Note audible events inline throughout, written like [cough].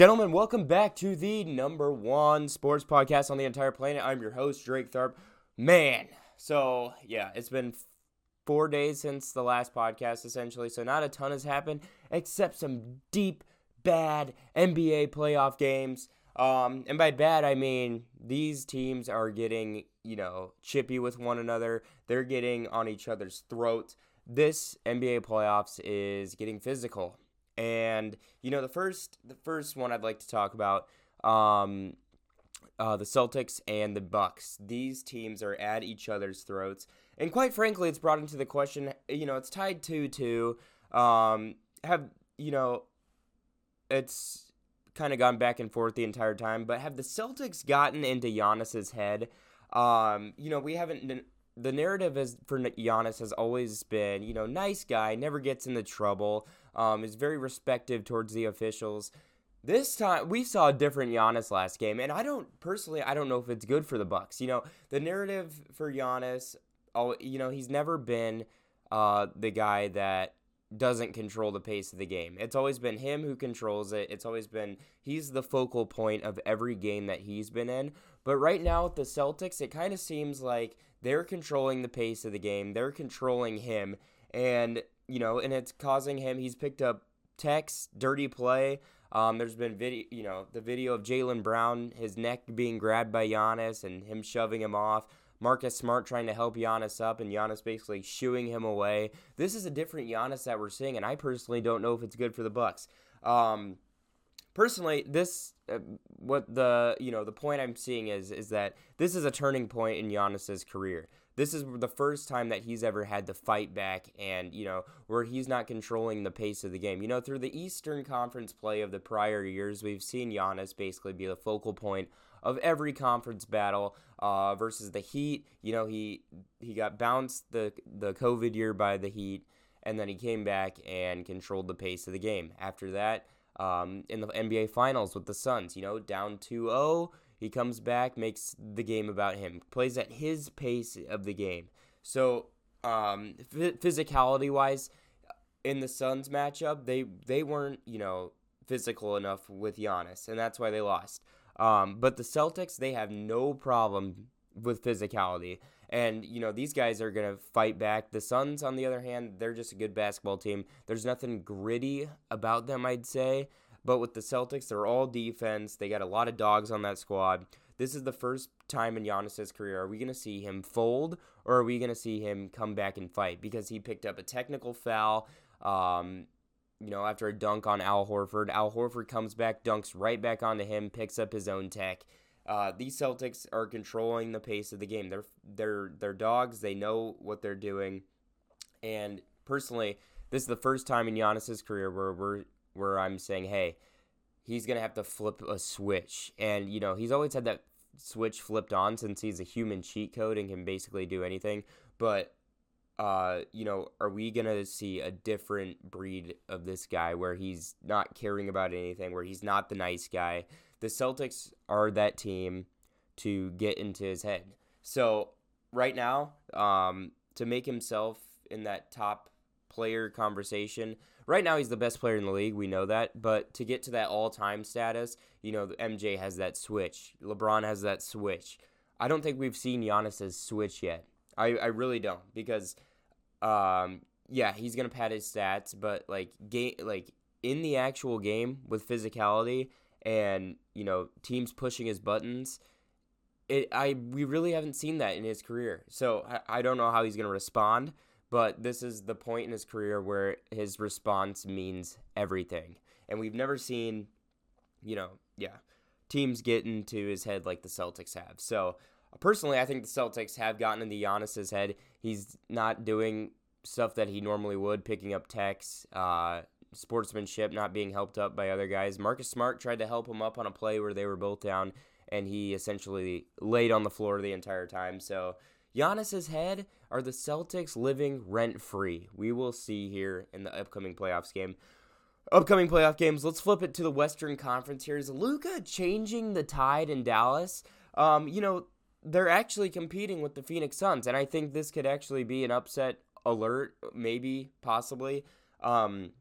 Gentlemen, welcome back to the number one sports podcast on the entire planet. I'm your host, Drake Tharp. Man, so yeah, it's been four days since the last podcast, essentially, so not a ton has happened except some deep, bad NBA playoff games. Um, and by bad, I mean these teams are getting, you know, chippy with one another. They're getting on each other's throats. This NBA playoffs is getting physical. And you know, the first the first one I'd like to talk about, um, uh, the Celtics and the Bucks. These teams are at each other's throats, and quite frankly, it's brought into the question. You know, it's tied two two. Um, have you know, it's kind of gone back and forth the entire time. But have the Celtics gotten into Giannis's head? Um, you know, we haven't. The narrative is for Giannis has always been, you know, nice guy, never gets into trouble um, is very respective towards the officials. This time we saw a different Giannis last game, and I don't personally I don't know if it's good for the Bucks. You know, the narrative for Giannis, oh, you know, he's never been uh, the guy that doesn't control the pace of the game. It's always been him who controls it. It's always been he's the focal point of every game that he's been in. But right now with the Celtics, it kind of seems like they're controlling the pace of the game. They're controlling him and you know, and it's causing him. He's picked up text, dirty play. Um, there's been video, you know, the video of Jaylen Brown, his neck being grabbed by Giannis and him shoving him off. Marcus Smart trying to help Giannis up and Giannis basically shooing him away. This is a different Giannis that we're seeing, and I personally don't know if it's good for the Bucks. Um, personally, this uh, what the you know the point I'm seeing is is that this is a turning point in Giannis's career this is the first time that he's ever had to fight back and, you know, where he's not controlling the pace of the game. You know, through the Eastern Conference play of the prior years, we've seen Giannis basically be the focal point of every conference battle uh, versus the Heat. You know, he he got bounced the the COVID year by the Heat, and then he came back and controlled the pace of the game. After that, um, in the NBA Finals with the Suns, you know, down 2-0, he comes back, makes the game about him, plays at his pace of the game. So, um, physicality wise, in the Suns matchup, they they weren't you know physical enough with Giannis, and that's why they lost. Um, but the Celtics, they have no problem with physicality. And, you know, these guys are going to fight back. The Suns, on the other hand, they're just a good basketball team. There's nothing gritty about them, I'd say. But with the Celtics, they're all defense. They got a lot of dogs on that squad. This is the first time in Giannis's career. Are we going to see him fold or are we going to see him come back and fight? Because he picked up a technical foul, um, you know, after a dunk on Al Horford. Al Horford comes back, dunks right back onto him, picks up his own tech. Uh, these Celtics are controlling the pace of the game. They're they're they're dogs. They know what they're doing, and personally, this is the first time in Giannis's career where we're where I'm saying, hey, he's gonna have to flip a switch, and you know he's always had that switch flipped on since he's a human cheat code and can basically do anything. But uh, you know, are we gonna see a different breed of this guy where he's not caring about anything, where he's not the nice guy? The Celtics are that team to get into his head. So right now, um, to make himself in that top player conversation, Right now, he's the best player in the league. We know that. But to get to that all time status, you know, MJ has that switch. LeBron has that switch. I don't think we've seen Giannis's switch yet. I, I really don't because, um, yeah, he's gonna pad his stats, but like game, like in the actual game with physicality and you know teams pushing his buttons, it I we really haven't seen that in his career. So I, I don't know how he's gonna respond but this is the point in his career where his response means everything. And we've never seen, you know, yeah, teams get into his head like the Celtics have. So personally, I think the Celtics have gotten into Giannis's head. He's not doing stuff that he normally would, picking up texts, uh, sportsmanship, not being helped up by other guys. Marcus Smart tried to help him up on a play where they were both down, and he essentially laid on the floor the entire time. So Giannis's head are the Celtics living rent free. We will see here in the upcoming playoffs game. Upcoming playoff games. Let's flip it to the Western Conference here. Is Luka changing the tide in Dallas? Um, you know, they're actually competing with the Phoenix Suns, and I think this could actually be an upset alert, maybe, possibly. Um,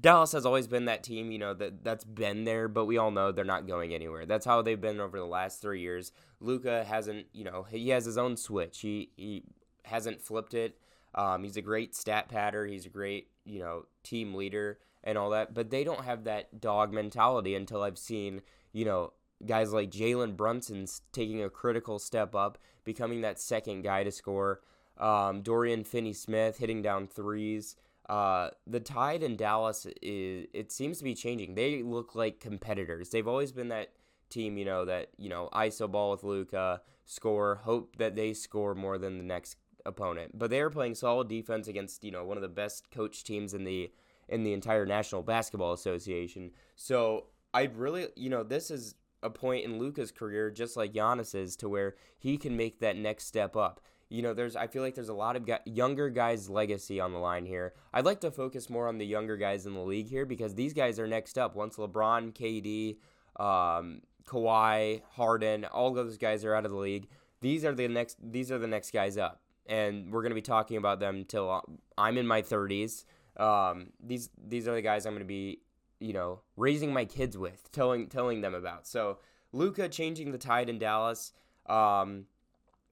Dallas has always been that team, you know, that that's been there, but we all know they're not going anywhere. That's how they've been over the last three years. Luka hasn't, you know, he has his own switch. He he hasn't flipped it. Um, he's a great stat patter. He's a great, you know, team leader and all that. But they don't have that dog mentality until I've seen, you know, guys like Jalen Brunson's taking a critical step up, becoming that second guy to score. Um, Dorian Finney-Smith hitting down threes. Uh, the tide in Dallas is it seems to be changing. They look like competitors. They've always been that team, you know, that you know iso ball with Luka, score, hope that they score more than the next opponent. But they are playing solid defense against you know one of the best coach teams in the in the entire National Basketball Association. So I really, you know, this is a point in Luka's career, just like Giannis's, to where he can make that next step up you know, there's I feel like there's a lot of younger guys' legacy on the line here. I'd like to focus more on the younger guys in the league here because these guys are next up. Once LeBron, KD, um, Kawhi, Harden, all those guys are out of the league. These are the next. These are the next guys up, and we're gonna be talking about them till uh, I'm in my 30s. Um, these these are the guys I'm gonna be, you know, raising my kids with, telling telling them about. So Luka changing the tide in Dallas. Um,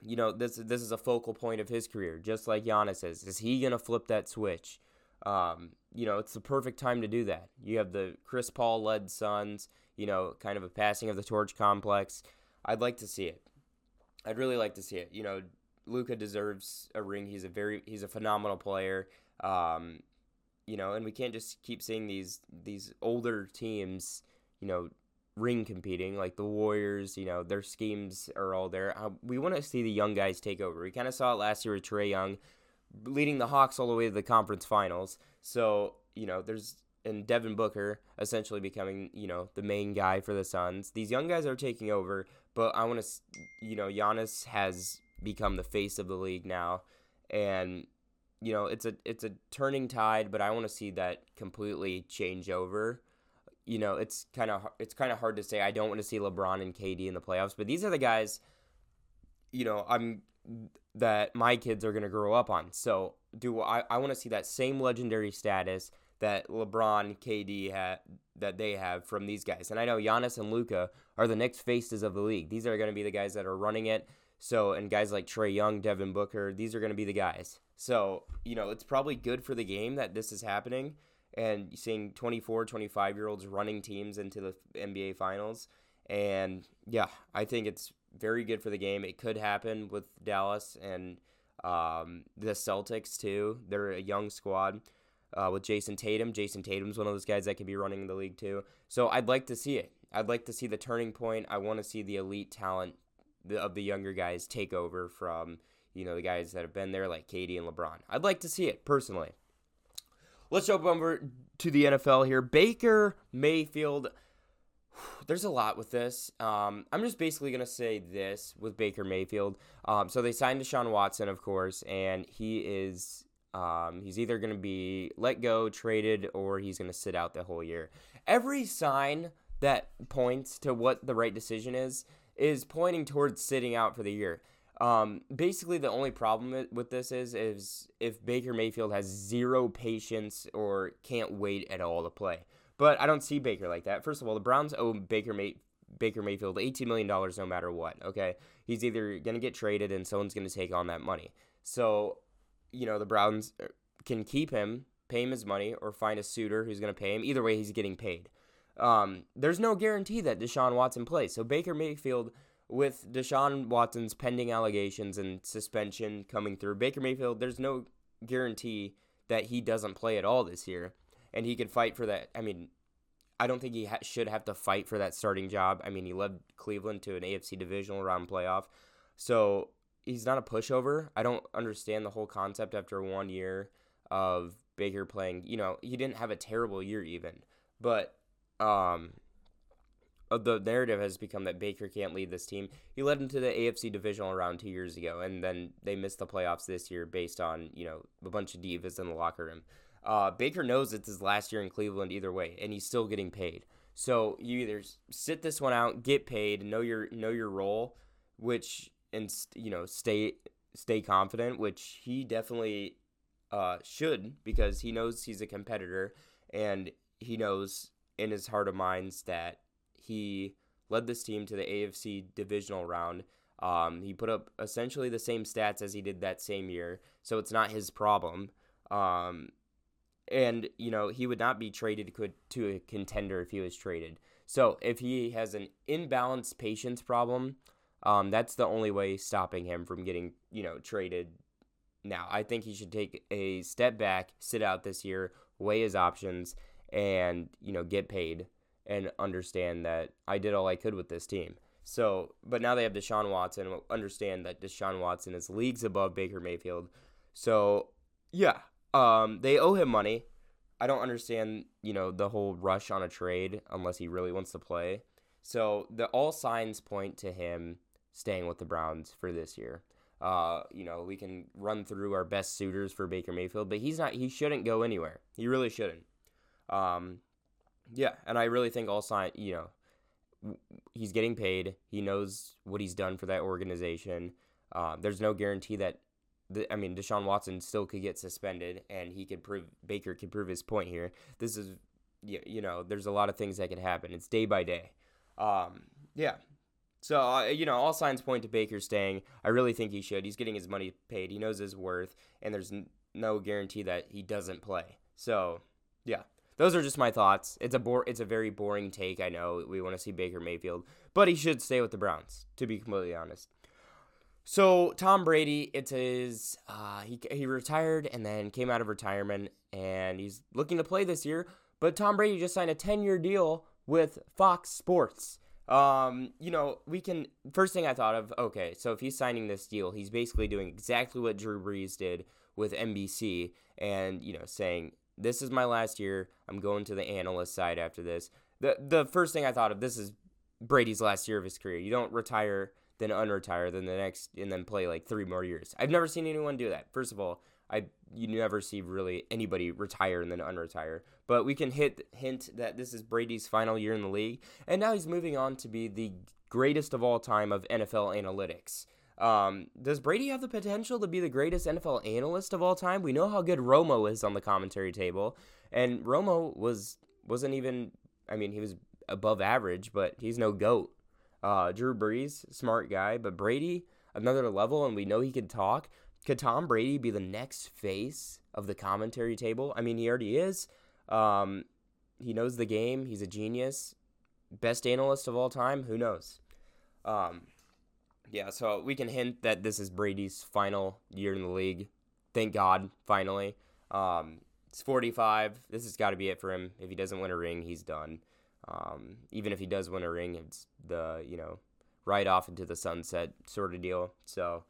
you know, this this is a focal point of his career, just like Giannis is. Is he gonna flip that switch? Um, you know, it's the perfect time to do that. You have the Chris Paul led Suns, you know, kind of a passing of the torch complex. I'd like to see it. I'd really like to see it. You know, Luka deserves a ring. He's a very he's a phenomenal player. Um, you know, and we can't just keep seeing these these older teams, you know, ring competing, like the Warriors, you know, their schemes are all there. Uh, we want to see the young guys take over. We kind of saw it last year with Trae Young leading the Hawks all the way to the conference finals. So, you know, there's and Devin Booker essentially becoming, you know, the main guy for the Suns. These young guys are taking over, but I want to, you know, Giannis has become the face of the league now, and you know, it's a it's a turning tide, but I want to see that completely change over you know, it's kind of it's kind of hard to say. I don't want to see LeBron and KD in the playoffs, but these are the guys, you know, I'm that my kids are going to grow up on. So, do I I want to see that same legendary status that LeBron, KD had that they have from these guys. And I know Giannis and Luka are the next faces of the league. These are going to be the guys that are running it. So, and guys like Trae Young, Devin Booker, these are going to be the guys. So, you know, it's probably good for the game that this is happening and seeing 24, 25 year olds running teams into the NBA finals. And yeah, I think it's very good for the game. It could happen with Dallas and um, the Celtics too. They're a young squad uh, with Jayson Tatum. Jayson Tatum's one of those guys that could be running the league too. So I'd like to see it. I'd like to see the turning point. I want to see the elite talent of the younger guys take over from you know the guys that have been there like KD and LeBron. I'd like to see it personally. Let's jump over to the NFL here. Baker Mayfield. [sighs] There's a lot with this. Um, I'm just basically going to say this with Baker Mayfield. Um, so they signed Deshaun Watson, of course, and he is um, he's either going to be let go, traded, or he's going to sit out the whole year. Every sign that points to what the right decision is is pointing towards sitting out for the year. Um, basically, the only problem with this is is if Baker Mayfield has zero patience or can't wait at all to play. But I don't see Baker like that. First of all, the Browns owe Baker May- Baker Mayfield eighteen million dollars no matter what. Okay, he's either gonna get traded and someone's gonna take on that money. So, you know, the Browns uh, can keep him, pay him his money, or find a suitor who's gonna pay him. Either way, he's getting paid. Um, there's no guarantee that Deshaun Watson plays. So Baker Mayfield with Deshaun Watson's pending allegations and suspension coming through, Baker Mayfield, there's no guarantee that he doesn't play at all this year. And he could fight for that. I mean, I don't think he ha- should have to fight for that starting job. I mean, he led Cleveland to an AFC divisional round playoff. So he's not a pushover. I don't understand the whole concept after one year of Baker playing. You know, he didn't have a terrible year even. But um, the narrative has become that Baker can't lead this team. He led them to the AFC divisional round two years ago, and then they missed the playoffs this year based on you know a bunch of divas in the locker room. Uh, Baker knows it's his last year in Cleveland either way, and he's still getting paid. So you either sit this one out, get paid, know your know your role, which and you know stay stay confident, which he definitely uh, should because he knows he's a competitor and he knows in his heart of minds that he led this team to the AFC divisional round. Um, he put up essentially the same stats as he did that same year, so it's not his problem. Um, and you know he would not be traded to a contender if he was traded. So if he has an imbalanced patience problem, um, that's the only way stopping him from getting you know traded. Now I think he should take a step back, sit out this year, weigh his options, and you know get paid and understand that I did all I could with this team. So, but now they have Deshaun Watson. Understand that Deshaun Watson is leagues above Baker Mayfield. So, yeah, um, they owe him money. I don't understand, you know, the whole rush on a trade unless he really wants to play. So the all signs point to him staying with the Browns for this year. Uh, you know, we can run through our best suitors for Baker Mayfield, but he's not. He shouldn't go anywhere. He really shouldn't. Um, yeah, and I really think all sign. You know, he's getting paid. He knows what he's done for that organization. Uh, there's no guarantee that I mean, Deshaun Watson still could get suspended, and he could prove Baker could prove his point here. This is, you know, there's a lot of things that could happen. It's day by day. Um, yeah. So uh, you know, all signs point to Baker staying. I really think he should. He's getting his money paid. He knows his worth, and there's n- no guarantee that he doesn't play. So yeah, those are just my thoughts. It's a bore. It's a very boring take. I know we want to see Baker Mayfield, but he should stay with the Browns. To be completely honest. So Tom Brady, it's his. Uh, he he retired and then came out of retirement, and he's looking to play this year. But Tom Brady just signed a ten-year deal with Fox Sports. Um, you know, we can. First thing I thought of, okay, so if he's signing this deal, he's basically doing exactly what Drew Brees did with NBC, and you know, saying this is my last year. I'm going to the analyst side after this. The the first thing I thought of, this is Brady's last year of his career. You don't retire then unretire, then the next, and then play like three more years. I've never seen anyone do that. First of all, I you never see really anybody retire and then unretire. But we can hit hint that this is Brady's final year in the league, and now he's moving on to be the greatest of all time of NFL analytics. Um, does Brady have the potential to be the greatest NFL analyst of all time? We know how good Romo is on the commentary table, and Romo was wasn't even. I mean, he was above average, but he's no goat. Uh, Drew Brees, smart guy, but Brady, another level, and we know he can talk. Could Tom Brady be the next face of the commentary table? I mean, he already is. Um, he knows the game. He's a genius. Best analyst of all time. Who knows? Um, yeah, so we can hint that this is Brady's final year in the league. Thank God, finally. Um, it's 45. This has got to be it for him. If he doesn't win a ring, he's done. Um, even if he does win a ring, it's the you know right off into the sunset sort of deal. So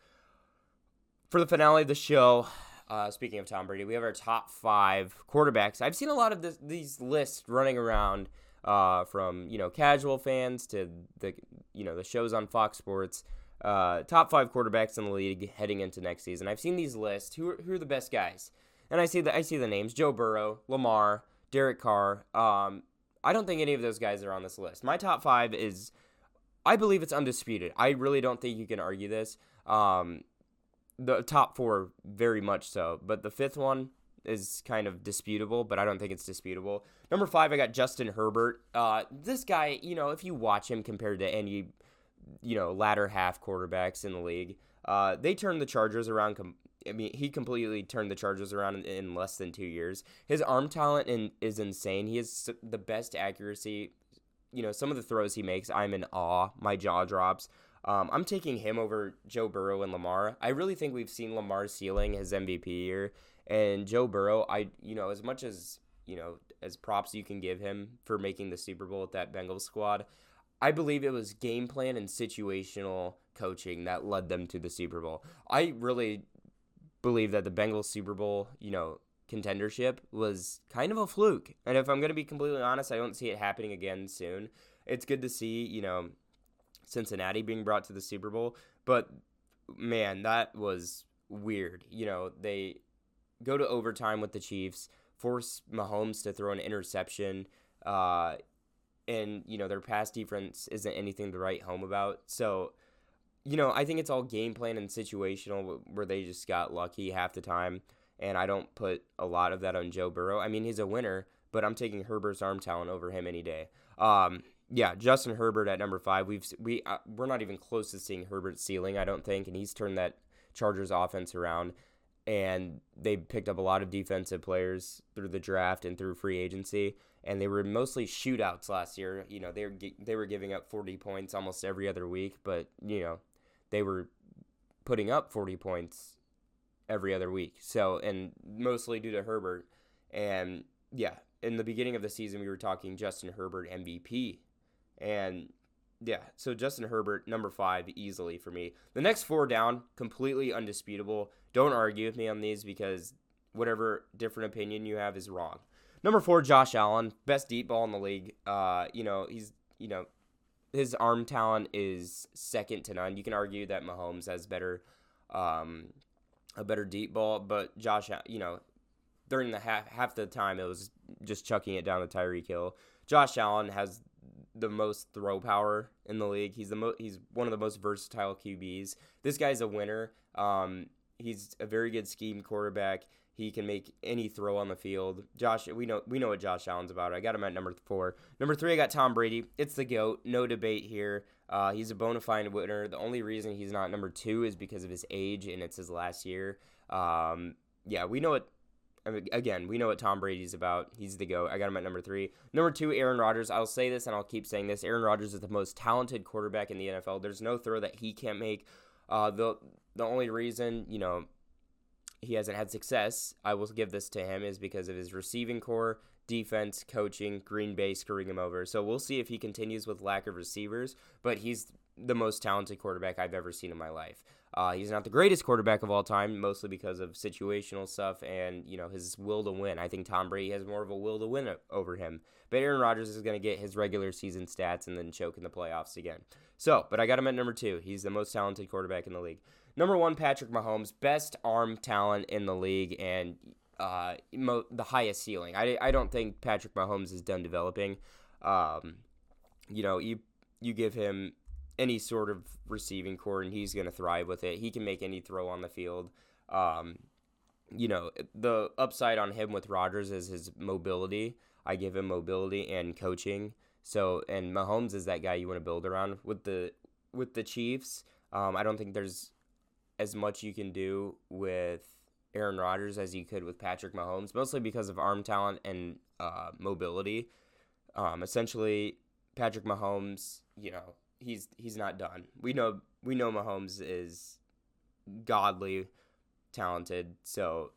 for the finale of the show, uh, speaking of Tom Brady, we have our top five quarterbacks. I've seen a lot of this, these lists running around uh, from you know casual fans to the you know the shows on Fox Sports. Uh, top five quarterbacks in the league heading into next season. I've seen these lists. Who are, who are the best guys? And I see the I see the names: Joe Burrow, Lamar, Derek Carr. Um, I don't think any of those guys are on this list. My top five is, I believe it's undisputed. I really don't think you can argue this. Um, the top four, very much so. But the fifth one is kind of disputable, but I don't think it's disputable. Number five, I got Justin Herbert. Uh, this guy, you know, if you watch him compared to any, you know, latter half quarterbacks in the league, uh, they turned the Chargers around com- I mean, he completely turned the Chargers around in, in less than two years. His arm talent in, is insane. He has the best accuracy. You know, some of the throws he makes, I'm in awe. My jaw drops. Um, I'm taking him over Joe Burrow and Lamar. I really think we've seen Lamar's ceiling his MVP year, and Joe Burrow. I, you know, as much as you know, as props you can give him for making the Super Bowl with that Bengals squad. I believe it was game plan and situational coaching that led them to the Super Bowl. I really believe that the Bengals Super Bowl, you know, contendership was kind of a fluke. And if I'm going to be completely honest, I don't see it happening again soon. It's good to see, you know, Cincinnati being brought to the Super Bowl, but man, that was weird. You know, they go to overtime with the Chiefs, force Mahomes to throw an interception, uh, and you know their pass defense isn't anything to write home about. So you know, I think it's all game plan and situational where they just got lucky half the time. And I don't put a lot of that on Joe Burrow. I mean, he's a winner, but I'm taking Herbert's arm talent over him any day. Um, yeah, Justin Herbert at number five. We've we uh, we're not even close to seeing Herbert's ceiling, I don't think, and he's turned that Chargers offense around. And they picked up a lot of defensive players through the draft and through free agency, and they were mostly shootouts last year. You know, they were they were giving up 40 points almost every other week, but you know, they were putting up 40 points every other week. So, and mostly due to Herbert. And yeah, in the beginning of the season, we were talking Justin Herbert MVP. And yeah, so Justin Herbert, number five, easily for me. The next four down, completely undisputable. Don't argue with me on these because whatever different opinion you have is wrong. Number four, Josh Allen, best deep ball in the league. Uh, you know, he's you know, his arm talent is second to none. You can argue that Mahomes has better, um, a better deep ball, but Josh, you know, during the half half the time it was just chucking it down the Tyreek Hill. Josh Allen has the most throw power in the league. He's the mo- he's one of the most versatile QBs. This guy's a winner. Um, he's a very good scheme quarterback. He can make any throw on the field. Josh, we know we know what Josh Allen's about. I got him at number four. Number three, I got Tom Brady. It's the goat, no debate here. Uh, he's a bona fide winner. The only reason he's not number two is because of his age, and it's his last year. Um, yeah, we know what I mean, again, we know what Tom Brady's about. He's the GOAT. I got him at number three. Number two, Aaron Rodgers. I'll say this and I'll keep saying this. Aaron Rodgers is the most talented quarterback in the NFL. There's no throw that he can't make. Uh, the the only reason, you know, he hasn't had success, I will give this to him, is because of his receiving corps, defense, coaching, Green Bay screwing him over. So we'll see if he continues with lack of receivers, but he's the most talented quarterback I've ever seen in my life. Uh, he's not the greatest quarterback of all time, mostly because of situational stuff and you know his will to win. I think Tom Brady has more of a will to win over him, but Aaron Rodgers is going to get his regular season stats and then choke in the playoffs again. So, but I got him at number two. He's the most talented quarterback in the league. Number one, Patrick Mahomes, best arm talent in the league and uh, mo- the highest ceiling. I, I don't think Patrick Mahomes is done developing. Um, you know, you you give him any sort of receiving corps, and he's going to thrive with it. He can make any throw on the field. Um, you know, the upside on him with Rodgers is his mobility. I give him mobility and coaching. So, and Mahomes is that guy you want to build around with the with the Chiefs. Um, I don't think there's as much you can do with Aaron Rodgers as you could with Patrick Mahomes, mostly because of arm talent and uh, mobility. Um, essentially, Patrick Mahomes, you know, he's he's not done. We know we know Mahomes is godly talented, so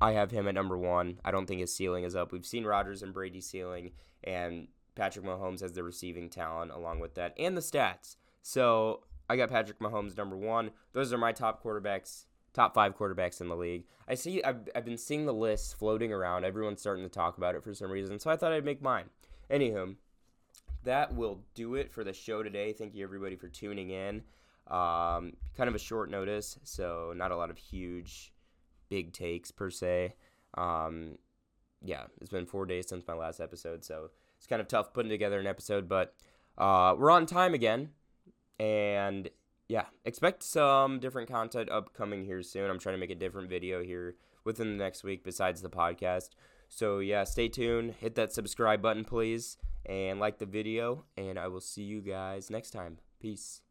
I have him at number one. I don't think his ceiling is up. We've seen Rodgers and Brady ceiling, and Patrick Mahomes has the receiving talent along with that and the stats. So I got Patrick Mahomes number one. Those are my top quarterbacks, top five quarterbacks in the league. I see. I've, I've been seeing the list floating around. Everyone's starting to talk about it for some reason, so I thought I'd make mine. Anywho, that will do it for the show today. Thank you everybody for tuning in. Um, kind of a short notice, so not a lot of huge, big takes per se. Um, yeah, it's been four days since my last episode, so it's kind of tough putting together an episode, but uh, we're on time again. And yeah, expect some different content upcoming here soon. I'm trying to make a different video here within the next week besides the podcast. So yeah, stay tuned. Hit that subscribe button, please and like the video. And I will see you guys next time. Peace.